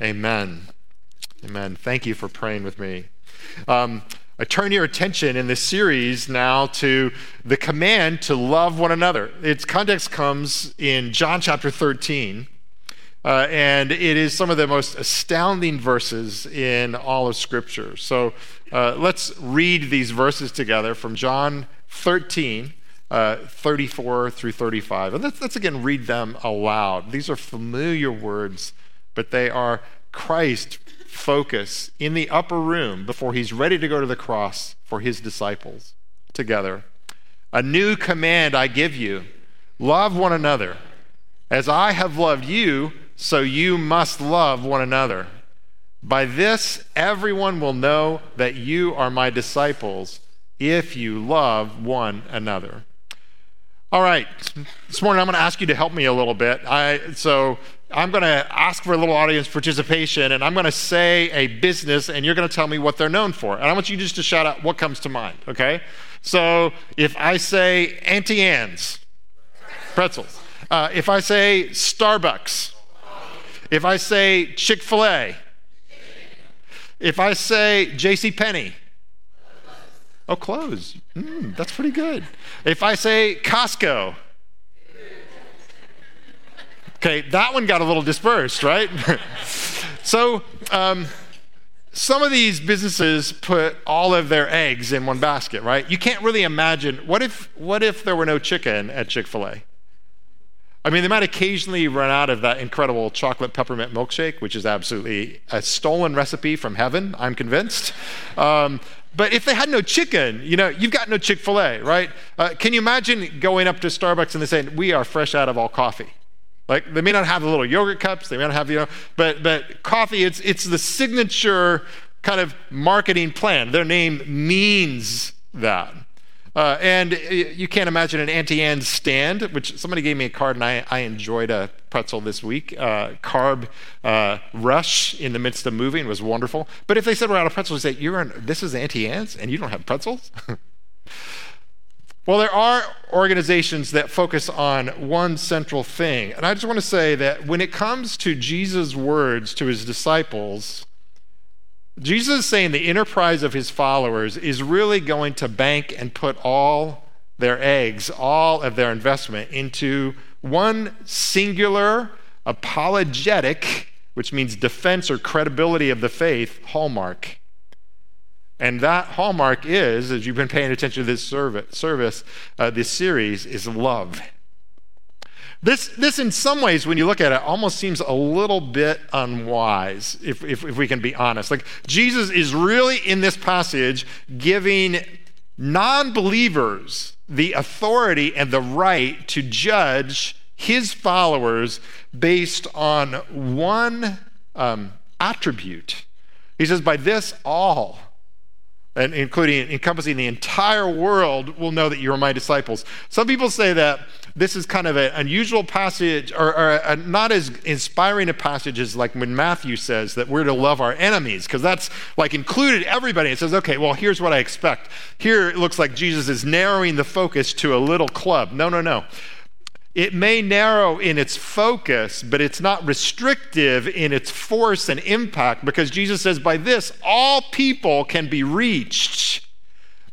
Amen. Amen. Thank you for praying with me. Um, I turn your attention in this series now to the command to love one another. Its context comes in John chapter 13. Uh, and it is some of the most astounding verses in all of Scripture. So uh, let's read these verses together from John 13, uh, 34 through 35. And let's, let's again read them aloud. These are familiar words, but they are Christ focus in the upper room before he's ready to go to the cross for his disciples together. A new command I give you love one another. As I have loved you, so you must love one another. By this, everyone will know that you are my disciples if you love one another. All right, this morning I'm going to ask you to help me a little bit. I, so I'm going to ask for a little audience participation, and I'm going to say a business, and you're going to tell me what they're known for. And I want you just to shout out what comes to mind, okay? So if I say Auntie Anne's, pretzels. Uh, if I say Starbucks. If I say Chick fil A. If I say J.C. Penney. Oh, clothes. Mm, that's pretty good. If I say Costco. Okay, that one got a little dispersed, right? so, um, some of these businesses put all of their eggs in one basket, right? You can't really imagine what if what if there were no chicken at Chick-fil-A? I mean, they might occasionally run out of that incredible chocolate peppermint milkshake, which is absolutely a stolen recipe from heaven, I'm convinced. Um, but if they had no chicken, you know, you've got no Chick fil A, right? Uh, can you imagine going up to Starbucks and they saying, We are fresh out of all coffee? Like they may not have the little yogurt cups, they may not have, you know, but but coffee, it's it's the signature kind of marketing plan. Their name means that. Uh, and you can't imagine an Auntie Anne's stand, which somebody gave me a card and I, I enjoyed a pretzel this week. Uh, carb uh, rush in the midst of moving was wonderful. But if they said we're out of pretzels, they say, You're in, this is Auntie Anne's and you don't have pretzels? Well, there are organizations that focus on one central thing. And I just want to say that when it comes to Jesus' words to his disciples, Jesus is saying the enterprise of his followers is really going to bank and put all their eggs, all of their investment into one singular apologetic, which means defense or credibility of the faith, hallmark. And that hallmark is, as you've been paying attention to this service, service uh, this series, is love. This, this, in some ways, when you look at it, almost seems a little bit unwise, if, if, if we can be honest. Like, Jesus is really in this passage giving non believers the authority and the right to judge his followers based on one um, attribute. He says, By this, all and including encompassing the entire world will know that you are my disciples. Some people say that this is kind of an unusual passage or, or a, not as inspiring a passage as like when Matthew says that we're to love our enemies because that's like included everybody. It says, okay, well, here's what I expect. Here it looks like Jesus is narrowing the focus to a little club. No, no, no. It may narrow in its focus, but it's not restrictive in its force and impact because Jesus says, by this, all people can be reached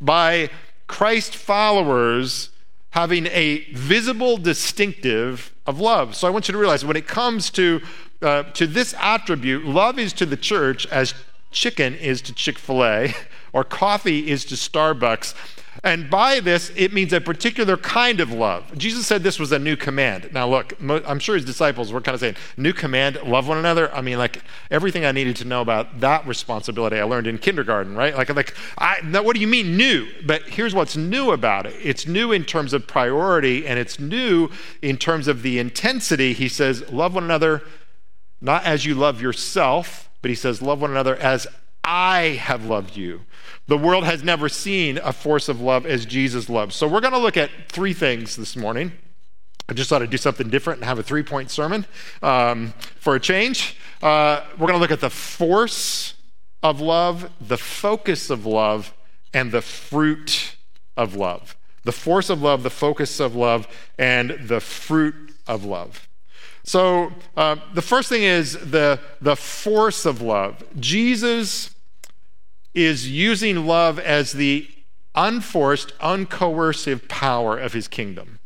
by Christ followers having a visible distinctive of love. So I want you to realize when it comes to, uh, to this attribute, love is to the church as chicken is to Chick fil A or coffee is to Starbucks. And by this, it means a particular kind of love. Jesus said this was a new command. Now, look, I'm sure his disciples were kind of saying, New command, love one another. I mean, like everything I needed to know about that responsibility I learned in kindergarten, right? Like, like I, what do you mean new? But here's what's new about it it's new in terms of priority, and it's new in terms of the intensity. He says, Love one another not as you love yourself, but he says, Love one another as I have loved you. The world has never seen a force of love as Jesus loves. So we're going to look at three things this morning. I just thought I'd do something different and have a three point sermon um, for a change. Uh, we're going to look at the force of love, the focus of love, and the fruit of love. The force of love, the focus of love, and the fruit of love. So uh, the first thing is the, the force of love. Jesus is using love as the unforced, uncoercive power of his kingdom.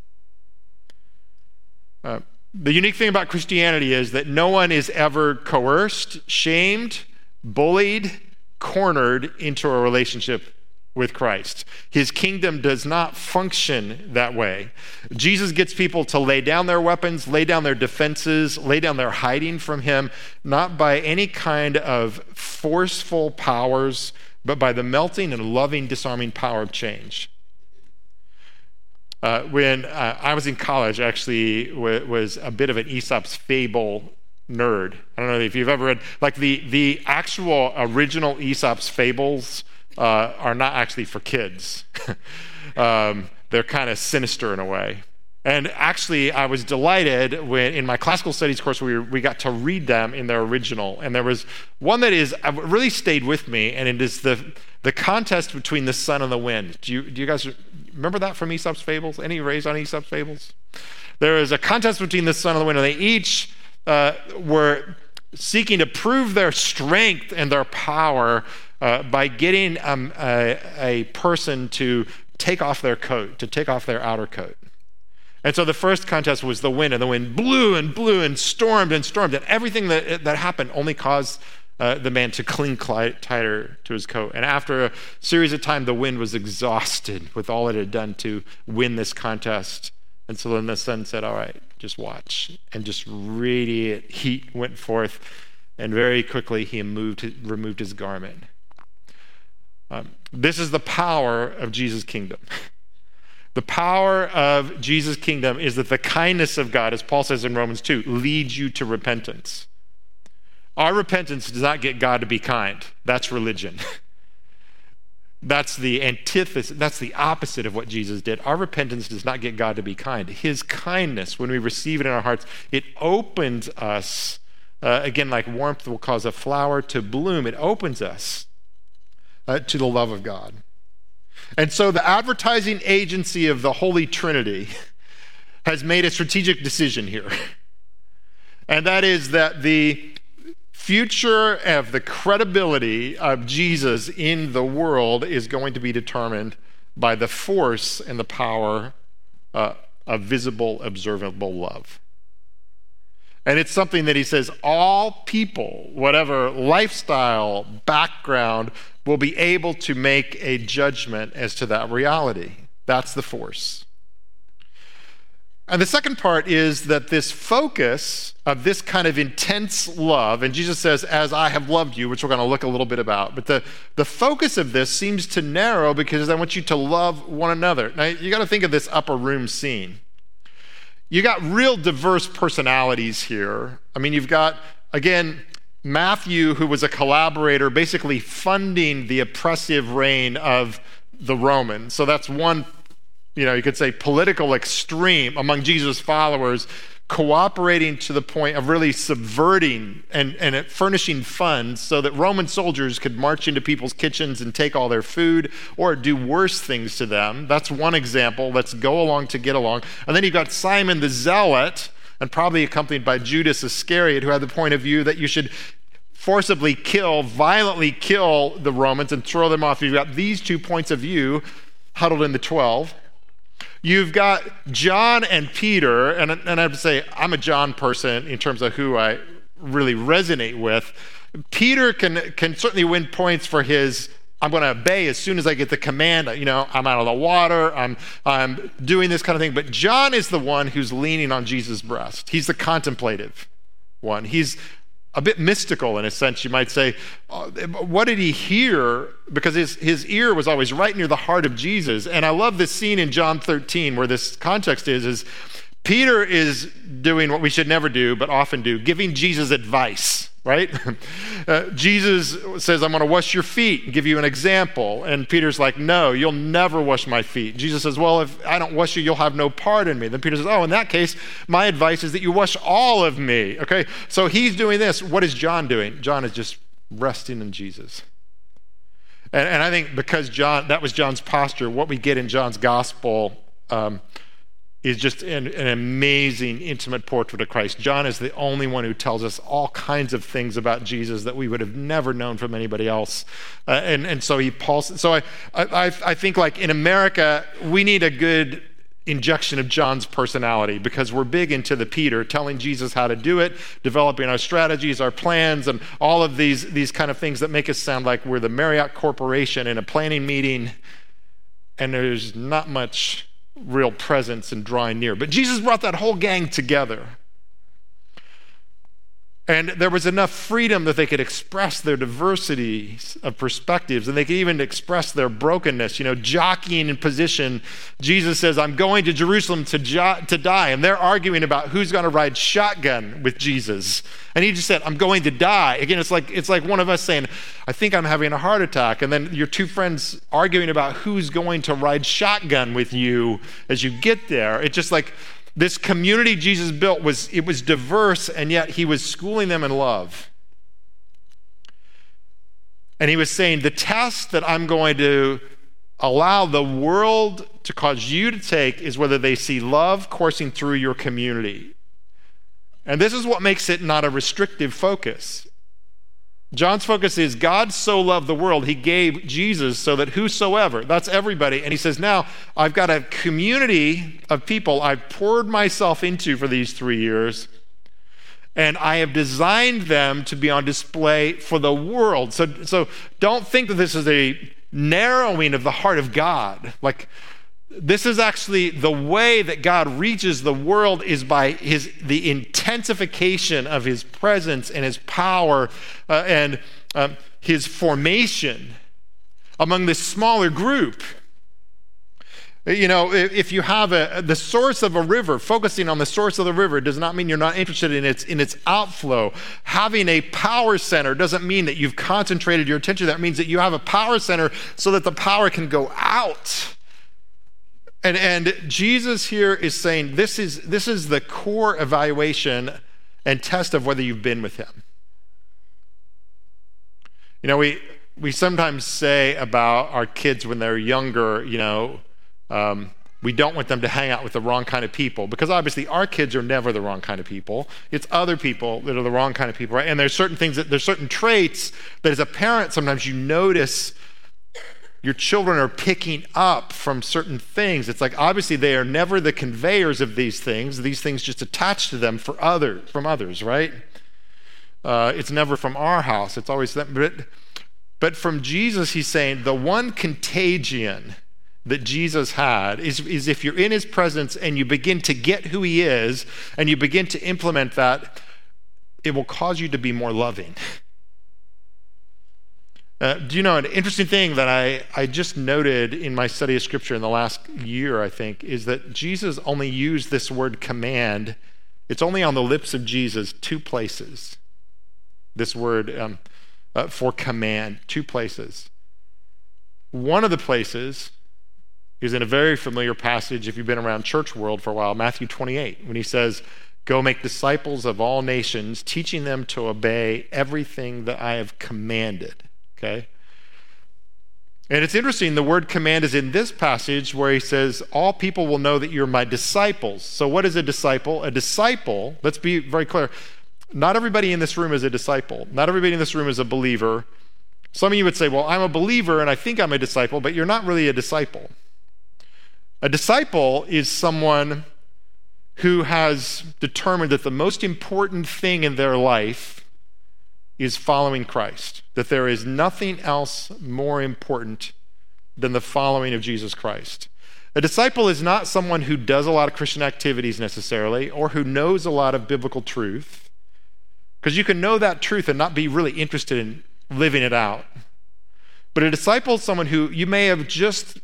Uh, the unique thing about Christianity is that no one is ever coerced, shamed, bullied, cornered into a relationship with Christ. His kingdom does not function that way. Jesus gets people to lay down their weapons, lay down their defenses, lay down their hiding from him, not by any kind of forceful powers, but by the melting and loving, disarming power of change. Uh, when uh, I was in college, actually w- was a bit of an Aesop's fable nerd. I don't know if you've ever read like the the actual original Aesop's fables uh, are not actually for kids. um, they're kind of sinister in a way. And actually, I was delighted when in my classical studies course we, we got to read them in their original. And there was one that is uh, really stayed with me, and it is the, the contest between the sun and the wind. Do you, do you guys remember that from Aesop's Fables? Any raised on Aesop's Fables? There is a contest between the sun and the wind, and they each uh, were seeking to prove their strength and their power uh, by getting um, a, a person to take off their coat, to take off their outer coat. And so the first contest was the wind, and the wind blew and blew and stormed and stormed, and everything that, that happened only caused uh, the man to cling tighter to his coat. And after a series of time, the wind was exhausted with all it had done to win this contest. And so then the sun said, All right, just watch. And just radiant heat went forth, and very quickly he moved, removed his garment. Um, this is the power of Jesus' kingdom. The power of Jesus' kingdom is that the kindness of God, as Paul says in Romans 2, leads you to repentance. Our repentance does not get God to be kind. That's religion. That's the antithesis, that's the opposite of what Jesus did. Our repentance does not get God to be kind. His kindness, when we receive it in our hearts, it opens us, uh, again, like warmth will cause a flower to bloom, it opens us uh, to the love of God. And so the advertising agency of the Holy Trinity has made a strategic decision here. And that is that the future of the credibility of Jesus in the world is going to be determined by the force and the power uh, of visible, observable love. And it's something that he says all people, whatever lifestyle, background, will be able to make a judgment as to that reality. That's the force. And the second part is that this focus of this kind of intense love, and Jesus says, As I have loved you, which we're going to look a little bit about, but the, the focus of this seems to narrow because I want you to love one another. Now, you got to think of this upper room scene you got real diverse personalities here. I mean, you've got, again, Matthew, who was a collaborator, basically funding the oppressive reign of the Romans. So that's one, you know, you could say political extreme among Jesus' followers cooperating to the point of really subverting and, and furnishing funds so that Roman soldiers could march into people's kitchens and take all their food or do worse things to them. That's one example. Let's go along to get along. And then you've got Simon the Zealot, and probably accompanied by Judas Iscariot, who had the point of view that you should forcibly kill, violently kill the Romans and throw them off. You've got these two points of view huddled in the 12. You've got John and Peter, and, and I have to say, I'm a John person in terms of who I really resonate with. Peter can, can certainly win points for his I'm going to obey as soon as I get the command. You know, I'm out of the water. I'm, I'm doing this kind of thing. But John is the one who's leaning on Jesus' breast. He's the contemplative one. He's a bit mystical in a sense, you might say. Uh, what did he hear? Because his, his ear was always right near the heart of Jesus. And I love this scene in John 13 where this context is, is Peter is doing what we should never do, but often do, giving Jesus advice right? Uh, Jesus says, I'm going to wash your feet and give you an example. And Peter's like, No, you'll never wash my feet. Jesus says, Well, if I don't wash you, you'll have no part in me. Then Peter says, Oh, in that case, my advice is that you wash all of me. Okay, so he's doing this. What is John doing? John is just resting in Jesus. And, and I think because John, that was John's posture, what we get in John's gospel. Um, is just an, an, amazing, intimate portrait of Christ. John is the only one who tells us all kinds of things about Jesus that we would have never known from anybody else. Uh, and, and so he pulls. So I, I, I think, like in America, we need a good injection of John's personality because we're big into the Peter, telling Jesus how to do it, developing our strategies, our plans, and all of these, these kind of things that make us sound like we're the Marriott Corporation in a planning meeting. And there's not much real presence and drawing near. But Jesus brought that whole gang together. And there was enough freedom that they could express their diversity of perspectives and they could even express their brokenness. You know, jockeying in position. Jesus says, I'm going to Jerusalem to, jo- to die. And they're arguing about who's going to ride shotgun with Jesus. And he just said, I'm going to die. Again, it's like, it's like one of us saying, I think I'm having a heart attack. And then your two friends arguing about who's going to ride shotgun with you as you get there. It's just like, this community Jesus built was it was diverse and yet he was schooling them in love. And he was saying the test that I'm going to allow the world to cause you to take is whether they see love coursing through your community. And this is what makes it not a restrictive focus. John's focus is God so loved the world, he gave Jesus so that whosoever, that's everybody. And he says, Now I've got a community of people I've poured myself into for these three years, and I have designed them to be on display for the world. So, so don't think that this is a narrowing of the heart of God. Like, this is actually the way that God reaches the world is by his the intensification of his presence and his power uh, and um, his formation among this smaller group. You know, if you have a, the source of a river, focusing on the source of the river does not mean you're not interested in its, in its outflow. Having a power center doesn't mean that you've concentrated your attention. That means that you have a power center so that the power can go out. And, and Jesus here is saying this is, this is the core evaluation and test of whether you've been with him. You know, we, we sometimes say about our kids when they're younger, you know, um, we don't want them to hang out with the wrong kind of people because obviously our kids are never the wrong kind of people. It's other people that are the wrong kind of people, right? And there's certain things that there's certain traits that as a parent sometimes you notice your children are picking up from certain things. It's like obviously they are never the conveyors of these things. These things just attach to them for others, from others, right? Uh, it's never from our house. It's always that. But, but from Jesus, he's saying the one contagion that Jesus had is, is if you're in his presence and you begin to get who he is and you begin to implement that, it will cause you to be more loving. Uh, do you know an interesting thing that I, I just noted in my study of Scripture in the last year, I think, is that Jesus only used this word command. It's only on the lips of Jesus two places. This word um, uh, for command, two places. One of the places is in a very familiar passage if you've been around church world for a while, Matthew 28, when he says, Go make disciples of all nations, teaching them to obey everything that I have commanded. Okay? And it's interesting, the word command is in this passage where he says, All people will know that you're my disciples. So, what is a disciple? A disciple, let's be very clear, not everybody in this room is a disciple. Not everybody in this room is a believer. Some of you would say, Well, I'm a believer and I think I'm a disciple, but you're not really a disciple. A disciple is someone who has determined that the most important thing in their life is following Christ, that there is nothing else more important than the following of Jesus Christ. A disciple is not someone who does a lot of Christian activities necessarily or who knows a lot of biblical truth, because you can know that truth and not be really interested in living it out. But a disciple is someone who you may have just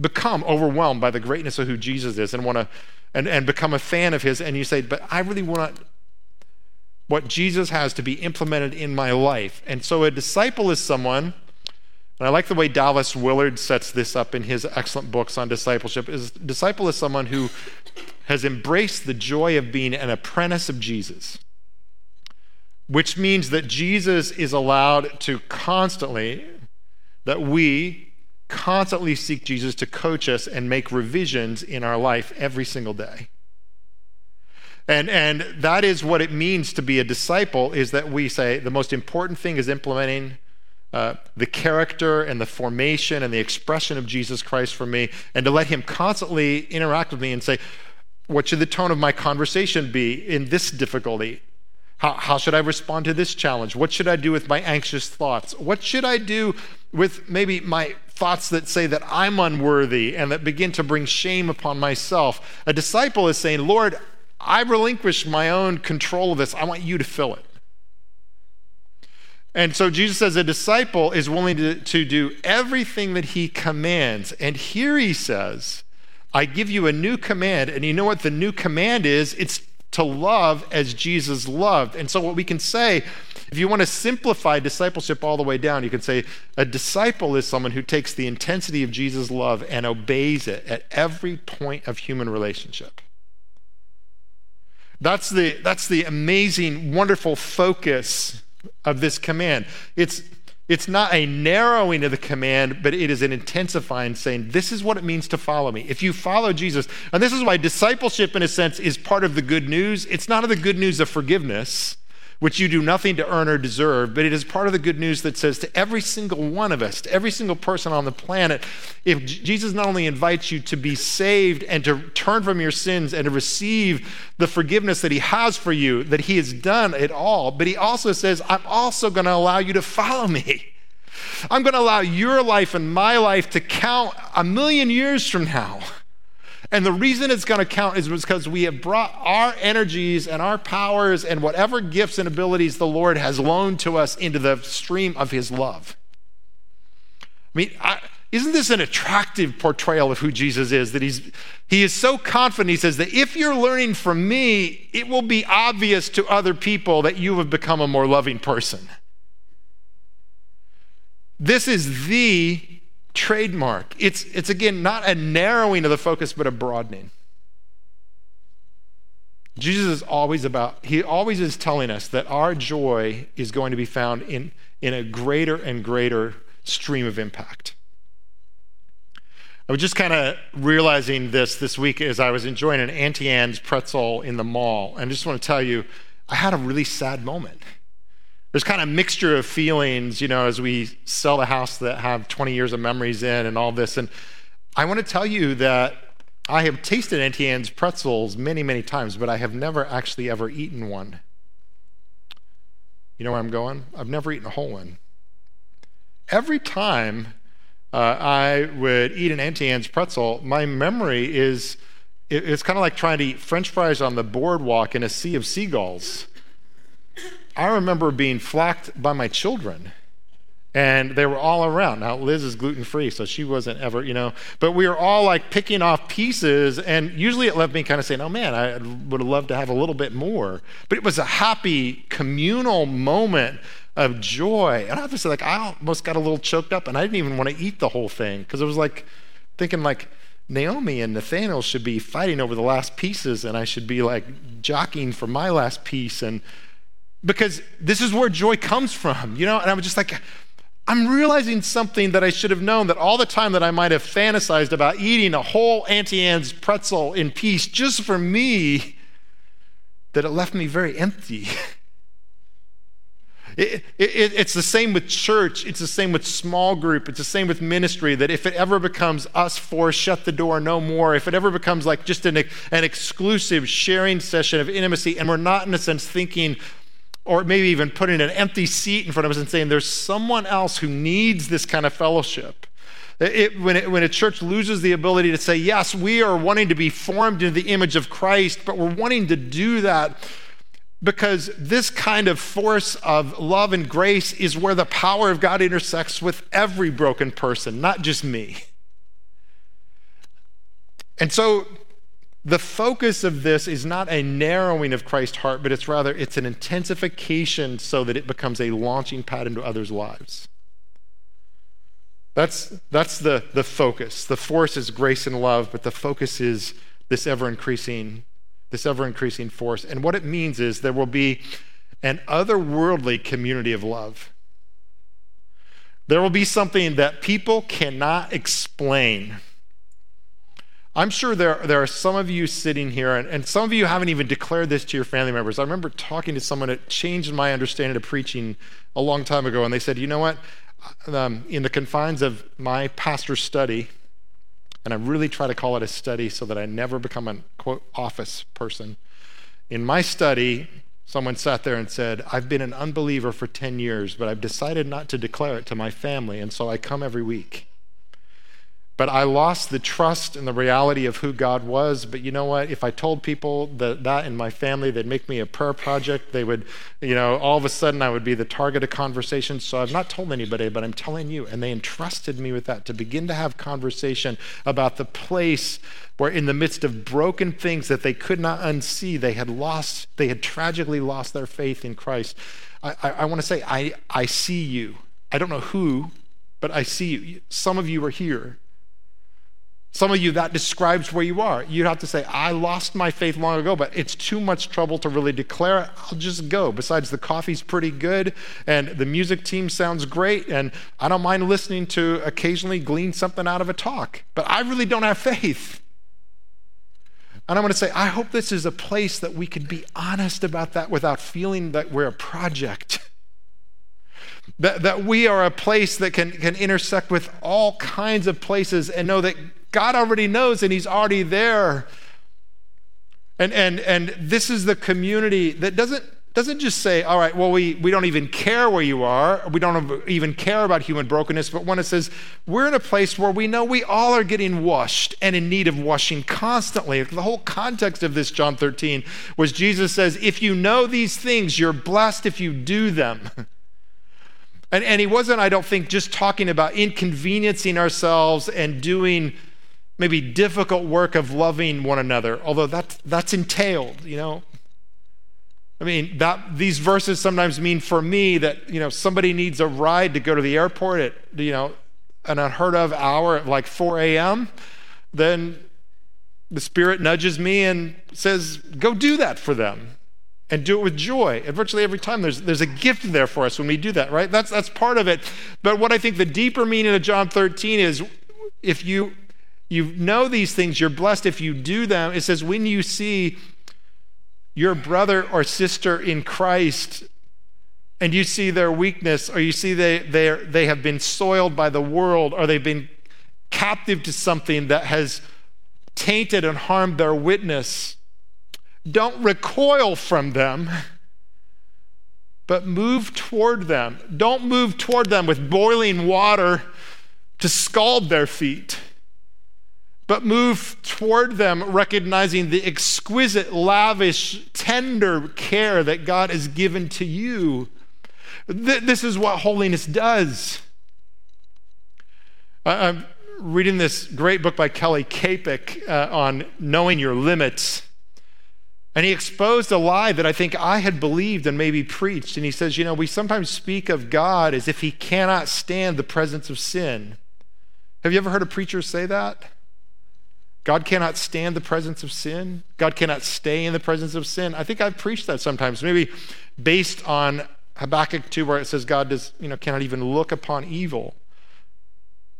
become overwhelmed by the greatness of who Jesus is and want to and, and become a fan of his and you say, but I really want what Jesus has to be implemented in my life. And so a disciple is someone, and I like the way Dallas Willard sets this up in his excellent books on discipleship, is disciple is someone who has embraced the joy of being an apprentice of Jesus. Which means that Jesus is allowed to constantly, that we constantly seek Jesus to coach us and make revisions in our life every single day. And, and that is what it means to be a disciple is that we say the most important thing is implementing uh, the character and the formation and the expression of Jesus Christ for me, and to let Him constantly interact with me and say, What should the tone of my conversation be in this difficulty? How, how should I respond to this challenge? What should I do with my anxious thoughts? What should I do with maybe my thoughts that say that I'm unworthy and that begin to bring shame upon myself? A disciple is saying, Lord, I relinquish my own control of this. I want you to fill it. And so Jesus says a disciple is willing to, to do everything that he commands. And here he says, I give you a new command. And you know what the new command is? It's to love as Jesus loved. And so, what we can say, if you want to simplify discipleship all the way down, you can say a disciple is someone who takes the intensity of Jesus' love and obeys it at every point of human relationship. That's the, that's the amazing, wonderful focus of this command. It's, it's not a narrowing of the command, but it is an intensifying, saying, This is what it means to follow me. If you follow Jesus, and this is why discipleship, in a sense, is part of the good news. It's not of the good news of forgiveness, which you do nothing to earn or deserve, but it is part of the good news that says to every single one of us, to every single person on the planet, if Jesus not only invites you to be saved and to turn from your sins and to receive the forgiveness that he has for you, that he has done it all, but he also says, I'm also going to allow you to follow me. I'm going to allow your life and my life to count a million years from now. And the reason it's going to count is because we have brought our energies and our powers and whatever gifts and abilities the Lord has loaned to us into the stream of His love. I mean, I, isn't this an attractive portrayal of who Jesus is? That he's, he is so confident, he says that if you're learning from me, it will be obvious to other people that you have become a more loving person. This is the trademark. It's, it's again not a narrowing of the focus, but a broadening. Jesus is always about, he always is telling us that our joy is going to be found in, in a greater and greater stream of impact. I was just kind of realizing this this week as I was enjoying an Auntie Anne's pretzel in the mall. And I just want to tell you, I had a really sad moment there's kind of a mixture of feelings, you know, as we sell the house that have 20 years of memories in and all this. And I want to tell you that I have tasted Auntie Anne's pretzels many, many times, but I have never actually ever eaten one. You know where I'm going? I've never eaten a whole one. Every time uh, I would eat an Auntie Anne's pretzel, my memory is it's kind of like trying to eat French fries on the boardwalk in a sea of seagulls. I remember being flocked by my children and they were all around. Now, Liz is gluten free, so she wasn't ever, you know, but we were all like picking off pieces, and usually it left me kind of saying, oh man, I would have loved to have a little bit more. But it was a happy communal moment of joy. And obviously, like, I almost got a little choked up, and I didn't even want to eat the whole thing because it was like thinking, like, Naomi and Nathaniel should be fighting over the last pieces, and I should be like jockeying for my last piece. And because this is where joy comes from, you know? And I was just like, I'm realizing something that I should have known that all the time that I might have fantasized about eating a whole Auntie Anne's pretzel in peace just for me, that it left me very empty. It, it, it's the same with church. It's the same with small group. It's the same with ministry. That if it ever becomes us four, shut the door, no more. If it ever becomes like just an, an exclusive sharing session of intimacy, and we're not, in a sense, thinking, or maybe even putting an empty seat in front of us and saying, There's someone else who needs this kind of fellowship. It, when, it, when a church loses the ability to say, Yes, we are wanting to be formed into the image of Christ, but we're wanting to do that because this kind of force of love and grace is where the power of God intersects with every broken person, not just me. And so the focus of this is not a narrowing of Christ's heart, but it's rather it's an intensification so that it becomes a launching pad into others' lives. That's, that's the, the focus. The force is grace and love, but the focus is this ever increasing, this ever increasing force. And what it means is there will be an otherworldly community of love There will be something that people cannot explain. I'm sure there, there are some of you sitting here, and, and some of you haven't even declared this to your family members. I remember talking to someone that changed my understanding of preaching a long time ago, and they said, You know what? Um, in the confines of my pastor's study, and I really try to call it a study so that I never become an quote office person. In my study, someone sat there and said, I've been an unbeliever for 10 years, but I've decided not to declare it to my family, and so I come every week. But I lost the trust and the reality of who God was. But you know what? If I told people that, that in my family, they'd make me a prayer project. They would, you know, all of a sudden I would be the target of conversation. So I've not told anybody, but I'm telling you. And they entrusted me with that to begin to have conversation about the place where, in the midst of broken things that they could not unsee, they had lost, they had tragically lost their faith in Christ. I, I, I want to say, I, I see you. I don't know who, but I see you. Some of you are here. Some of you, that describes where you are. You'd have to say, I lost my faith long ago, but it's too much trouble to really declare it. I'll just go. Besides, the coffee's pretty good, and the music team sounds great, and I don't mind listening to occasionally glean something out of a talk, but I really don't have faith. And I'm going to say, I hope this is a place that we can be honest about that without feeling that we're a project. That, that we are a place that can, can intersect with all kinds of places and know that God already knows and He's already there. And, and, and this is the community that doesn't, doesn't just say, all right, well, we, we don't even care where you are. We don't even care about human brokenness. But when it says, we're in a place where we know we all are getting washed and in need of washing constantly. The whole context of this, John 13, was Jesus says, if you know these things, you're blessed if you do them. And, and he wasn't, I don't think, just talking about inconveniencing ourselves and doing maybe difficult work of loving one another, although that, that's entailed, you know. I mean, that these verses sometimes mean for me that, you know, somebody needs a ride to go to the airport at, you know, an unheard of hour at like 4 a.m., then the Spirit nudges me and says, go do that for them and do it with joy. And virtually every time there's, there's a gift there for us when we do that, right? That's, that's part of it. But what I think the deeper meaning of John 13 is if you you know these things, you're blessed if you do them. It says, when you see your brother or sister in Christ and you see their weakness, or you see they, they, they have been soiled by the world, or they've been captive to something that has tainted and harmed their witness, don't recoil from them, but move toward them. Don't move toward them with boiling water to scald their feet but move toward them recognizing the exquisite, lavish, tender care that God has given to you. Th- this is what holiness does. I'm reading this great book by Kelly Kapic uh, on knowing your limits. And he exposed a lie that I think I had believed and maybe preached. And he says, You know, we sometimes speak of God as if he cannot stand the presence of sin. Have you ever heard a preacher say that? God cannot stand the presence of sin. God cannot stay in the presence of sin. I think I've preached that sometimes, maybe based on Habakkuk 2, where it says God does, you know, cannot even look upon evil.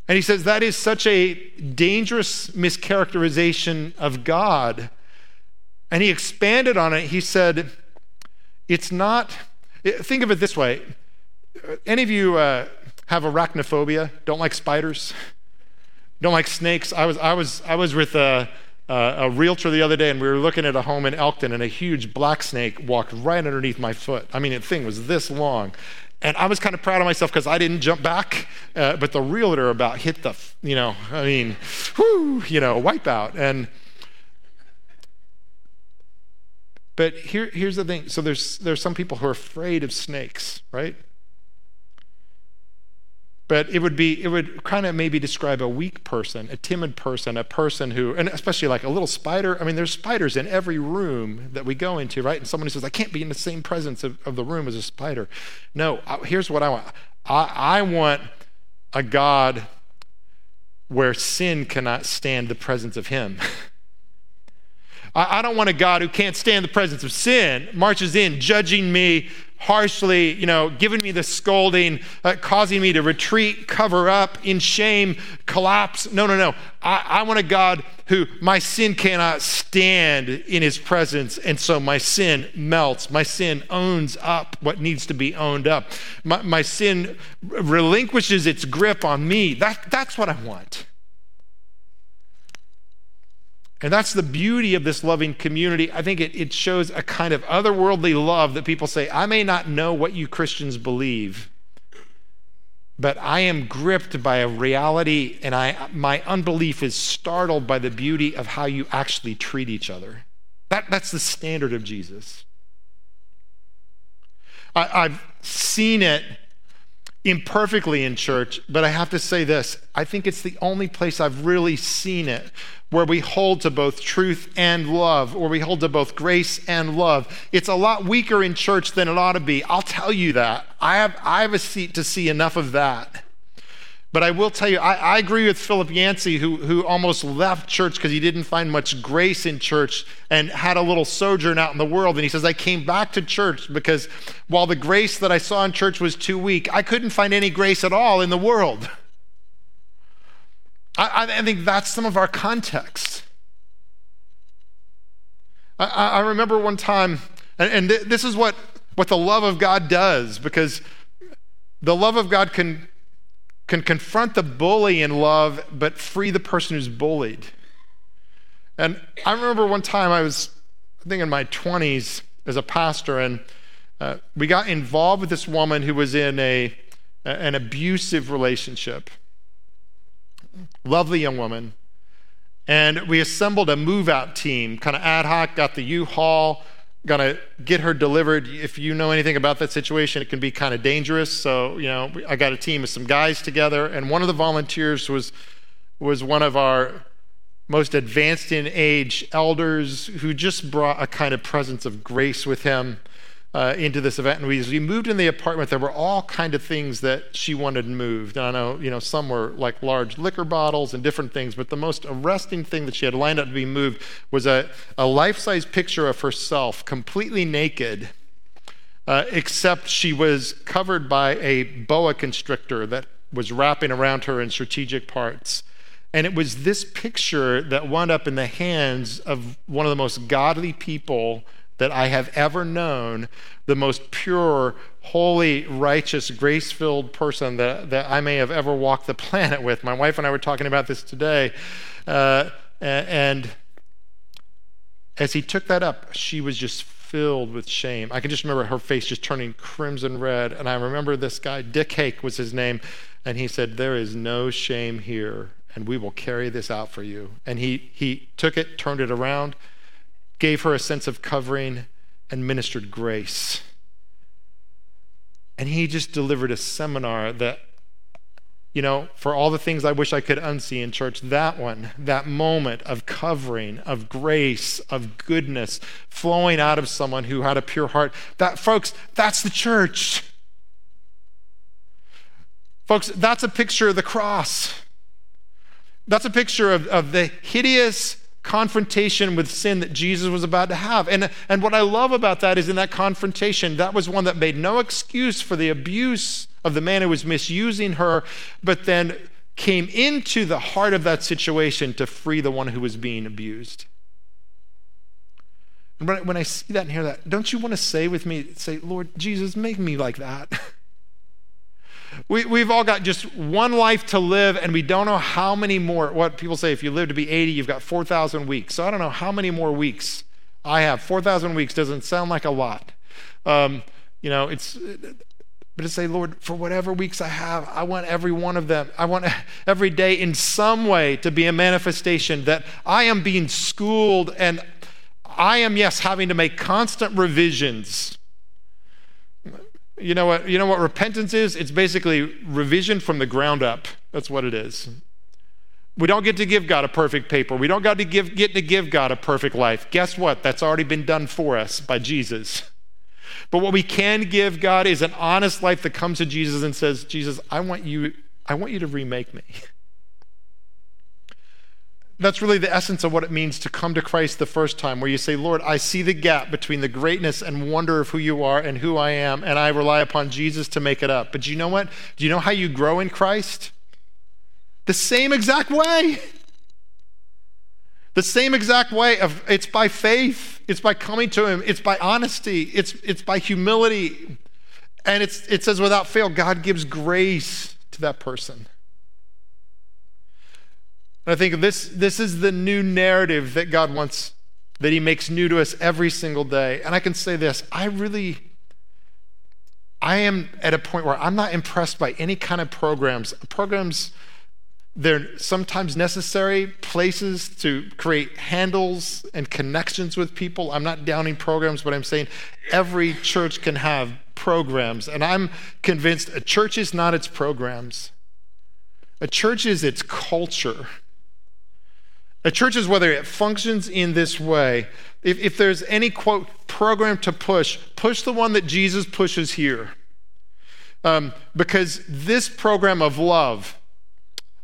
And he says that is such a dangerous mischaracterization of God. And he expanded on it. He said, it's not, think of it this way. Any of you uh, have arachnophobia, don't like spiders? Don't like snakes. I was, I was, I was with a, a, a realtor the other day, and we were looking at a home in Elkton, and a huge black snake walked right underneath my foot. I mean, the thing was this long. And I was kind of proud of myself because I didn't jump back, uh, but the realtor about hit the, you know, I mean, whoo, you know, wipeout. And but here, here's the thing. So there's there's some people who are afraid of snakes, right? But it would be it would kind of maybe describe a weak person a timid person a person who and especially like a little spider. I mean there's spiders in every room that we go into right? And someone who says i can't be in the same presence of, of the room as a spider. No here's what i want. I, I want a god where sin cannot stand the presence of him. I, I don't want a god who can't stand the presence of sin. Marches in judging me harshly, you know, giving me the scolding, uh, causing me to retreat, cover up, in shame, collapse. No, no, no. I, I want a God who my sin cannot stand in his presence. And so my sin melts. My sin owns up what needs to be owned up. My, my sin relinquishes its grip on me. That, that's what I want. And that's the beauty of this loving community. I think it, it shows a kind of otherworldly love that people say, I may not know what you Christians believe, but I am gripped by a reality and I, my unbelief is startled by the beauty of how you actually treat each other. That, that's the standard of Jesus. I, I've seen it imperfectly in church, but I have to say this I think it's the only place I've really seen it where we hold to both truth and love, where we hold to both grace and love. It's a lot weaker in church than it ought to be. I'll tell you that. I have, I have a seat to see enough of that. But I will tell you, I, I agree with Philip Yancey, who, who almost left church because he didn't find much grace in church and had a little sojourn out in the world. And he says, I came back to church because while the grace that I saw in church was too weak, I couldn't find any grace at all in the world. I, I think that's some of our context. I, I remember one time, and, and th- this is what, what the love of God does, because the love of God can, can confront the bully in love, but free the person who's bullied. And I remember one time I was, I think in my 20s as a pastor, and uh, we got involved with this woman who was in a, an abusive relationship lovely young woman. And we assembled a move out team, kind of ad hoc, got the U Haul, gonna get her delivered. If you know anything about that situation, it can be kind of dangerous. So, you know, I got a team of some guys together, and one of the volunteers was was one of our most advanced in age elders who just brought a kind of presence of grace with him uh, into this event. And we, we moved in the apartment, there were all kind of things that she wanted moved. And I know, you know, some were like large liquor bottles and different things, but the most arresting thing that she had lined up to be moved was a, a life-size picture of herself, completely naked, uh, except she was covered by a boa constrictor that was wrapping around her in strategic parts. And it was this picture that wound up in the hands of one of the most godly people that I have ever known, the most pure, holy, righteous, grace filled person that, that I may have ever walked the planet with. My wife and I were talking about this today. Uh, and as he took that up, she was just filled with shame. I can just remember her face just turning crimson red. And I remember this guy, Dick Hake was his name, and he said, There is no shame here, and we will carry this out for you. And he, he took it, turned it around, gave her a sense of covering, and ministered grace. And he just delivered a seminar that, you know, for all the things I wish I could unsee in church, that one, that moment of covering, of grace, of goodness flowing out of someone who had a pure heart, that, folks, that's the church. Folks, that's a picture of the cross. That's a picture of, of the hideous confrontation with sin that Jesus was about to have. And, and what I love about that is in that confrontation, that was one that made no excuse for the abuse of the man who was misusing her, but then came into the heart of that situation to free the one who was being abused. And when I, when I see that and hear that, don't you want to say with me, say, Lord Jesus, make me like that? We, we've all got just one life to live, and we don't know how many more. What people say, if you live to be 80, you've got 4,000 weeks. So I don't know how many more weeks I have. 4,000 weeks doesn't sound like a lot. Um, you know, it's, but to say, Lord, for whatever weeks I have, I want every one of them. I want every day in some way to be a manifestation that I am being schooled and I am, yes, having to make constant revisions you know what, you know what repentance is? It's basically revision from the ground up. That's what it is. We don't get to give God a perfect paper. We don't get to give, get to give God a perfect life. Guess what? That's already been done for us by Jesus. But what we can give God is an honest life that comes to Jesus and says, Jesus, I want you, I want you to remake me. that's really the essence of what it means to come to Christ the first time, where you say, Lord, I see the gap between the greatness and wonder of who you are and who I am, and I rely upon Jesus to make it up. But do you know what? Do you know how you grow in Christ? The same exact way. The same exact way of it's by faith, it's by coming to him, it's by honesty, it's it's by humility. And it's it says without fail, God gives grace to that person. And I think this, this is the new narrative that God wants, that He makes new to us every single day. And I can say this I really, I am at a point where I'm not impressed by any kind of programs. Programs, they're sometimes necessary places to create handles and connections with people. I'm not downing programs, but I'm saying every church can have programs. And I'm convinced a church is not its programs, a church is its culture. A church is whether it functions in this way. If, if there's any quote program to push, push the one that Jesus pushes here. Um, because this program of love,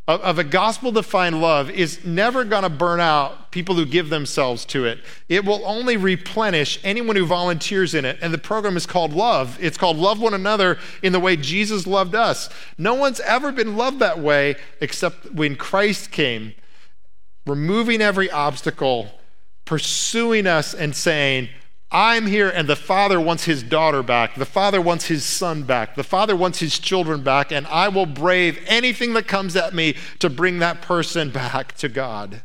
of, of a gospel defined love, is never going to burn out people who give themselves to it. It will only replenish anyone who volunteers in it. And the program is called love. It's called love one another in the way Jesus loved us. No one's ever been loved that way except when Christ came removing every obstacle, pursuing us and saying, I'm here, and the father wants his daughter back. The father wants his son back. The father wants his children back, and I will brave anything that comes at me to bring that person back to God.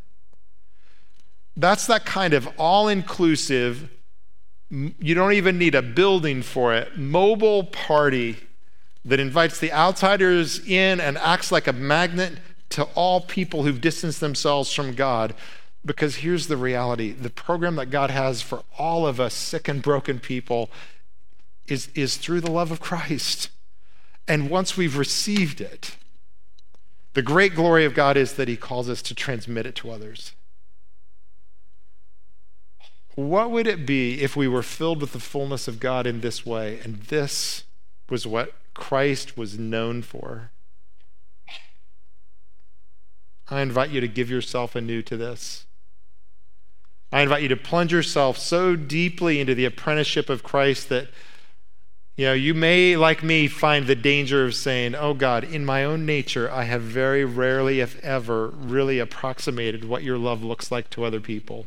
That's that kind of all inclusive, you don't even need a building for it, mobile party that invites the outsiders in and acts like a magnet to all people who've distanced themselves from God. Because here's the reality the program that God has for all of us sick and broken people is, is through the love of Christ. And once we've received it, the great glory of God is that He calls us to transmit it to others. What would it be if we were filled with the fullness of God in this way? And this was what Christ was known for. I invite you to give yourself anew to this. I invite you to plunge yourself so deeply into the apprenticeship of Christ that you know, you may, like me, find the danger of saying, Oh God, in my own nature, I have very rarely, if ever, really approximated what your love looks like to other people.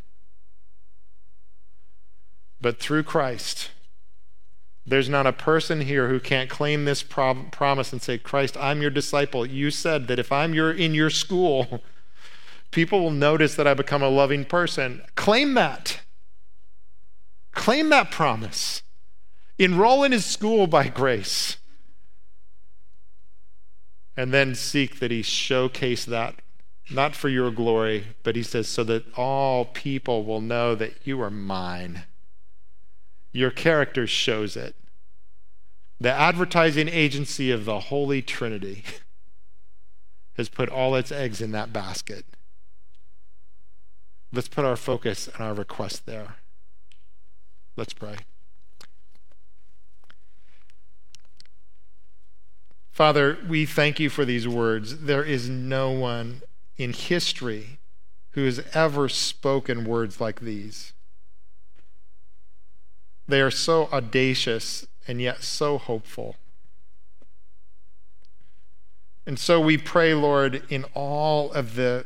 But through Christ, there's not a person here who can't claim this pro- promise and say, Christ, I'm your disciple. You said that if I'm your, in your school, people will notice that I become a loving person. Claim that. Claim that promise. Enroll in his school by grace. And then seek that he showcase that, not for your glory, but he says, so that all people will know that you are mine. Your character shows it. The advertising agency of the Holy Trinity has put all its eggs in that basket. Let's put our focus and our request there. Let's pray. Father, we thank you for these words. There is no one in history who has ever spoken words like these. They are so audacious and yet so hopeful. And so we pray, Lord, in all of the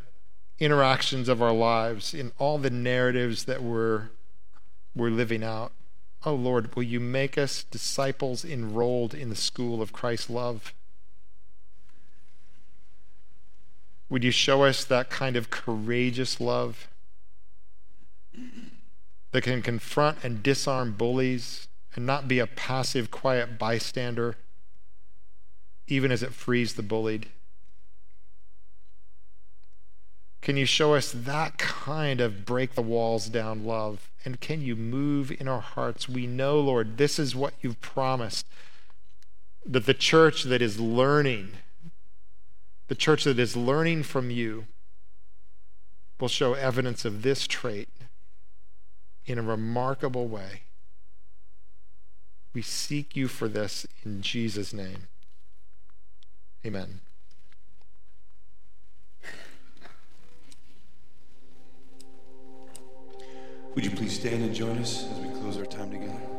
interactions of our lives, in all the narratives that we're, we're living out. Oh, Lord, will you make us disciples enrolled in the school of Christ's love? Would you show us that kind of courageous love? That can confront and disarm bullies and not be a passive, quiet bystander, even as it frees the bullied? Can you show us that kind of break the walls down love? And can you move in our hearts? We know, Lord, this is what you've promised that the church that is learning, the church that is learning from you, will show evidence of this trait in a remarkable way. We seek you for this in Jesus' name. Amen. Would you please stand and join us as we close our time together?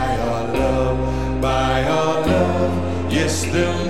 By our love, by our love. Yes, they'll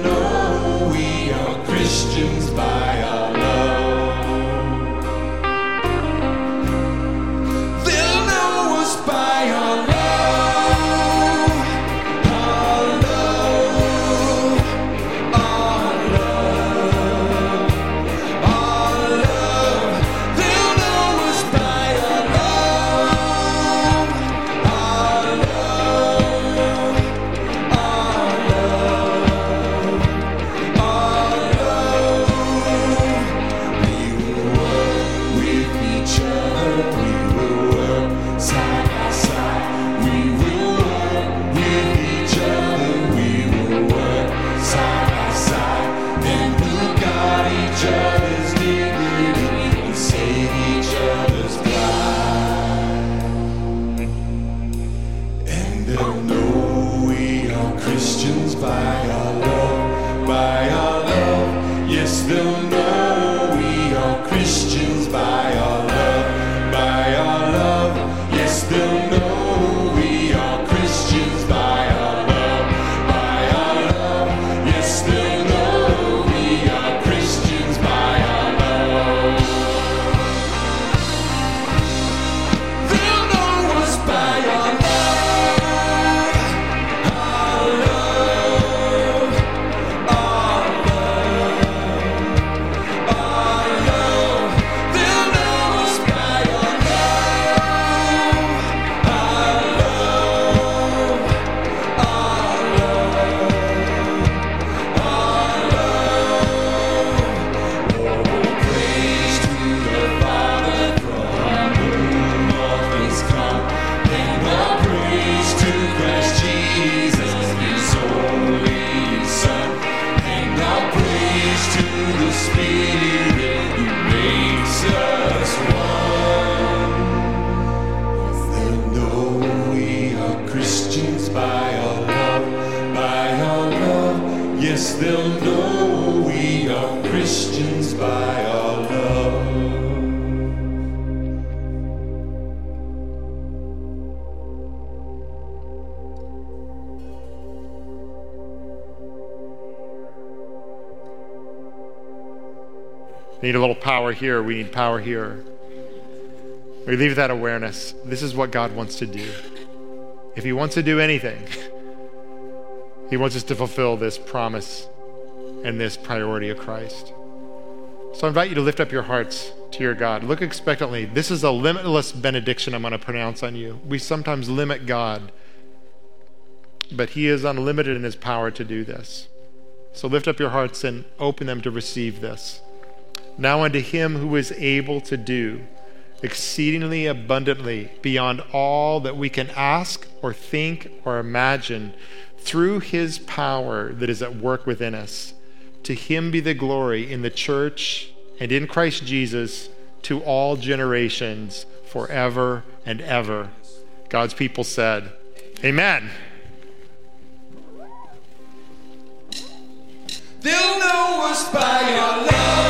We need a little power here. We need power here. We leave that awareness. This is what God wants to do. If He wants to do anything, He wants us to fulfill this promise and this priority of Christ. So I invite you to lift up your hearts to your God. Look expectantly. This is a limitless benediction I'm going to pronounce on you. We sometimes limit God, but He is unlimited in His power to do this. So lift up your hearts and open them to receive this. Now unto him who is able to do exceedingly abundantly beyond all that we can ask or think or imagine through his power that is at work within us. To him be the glory in the church and in Christ Jesus to all generations forever and ever. God's people said, Amen. They'll know us by love,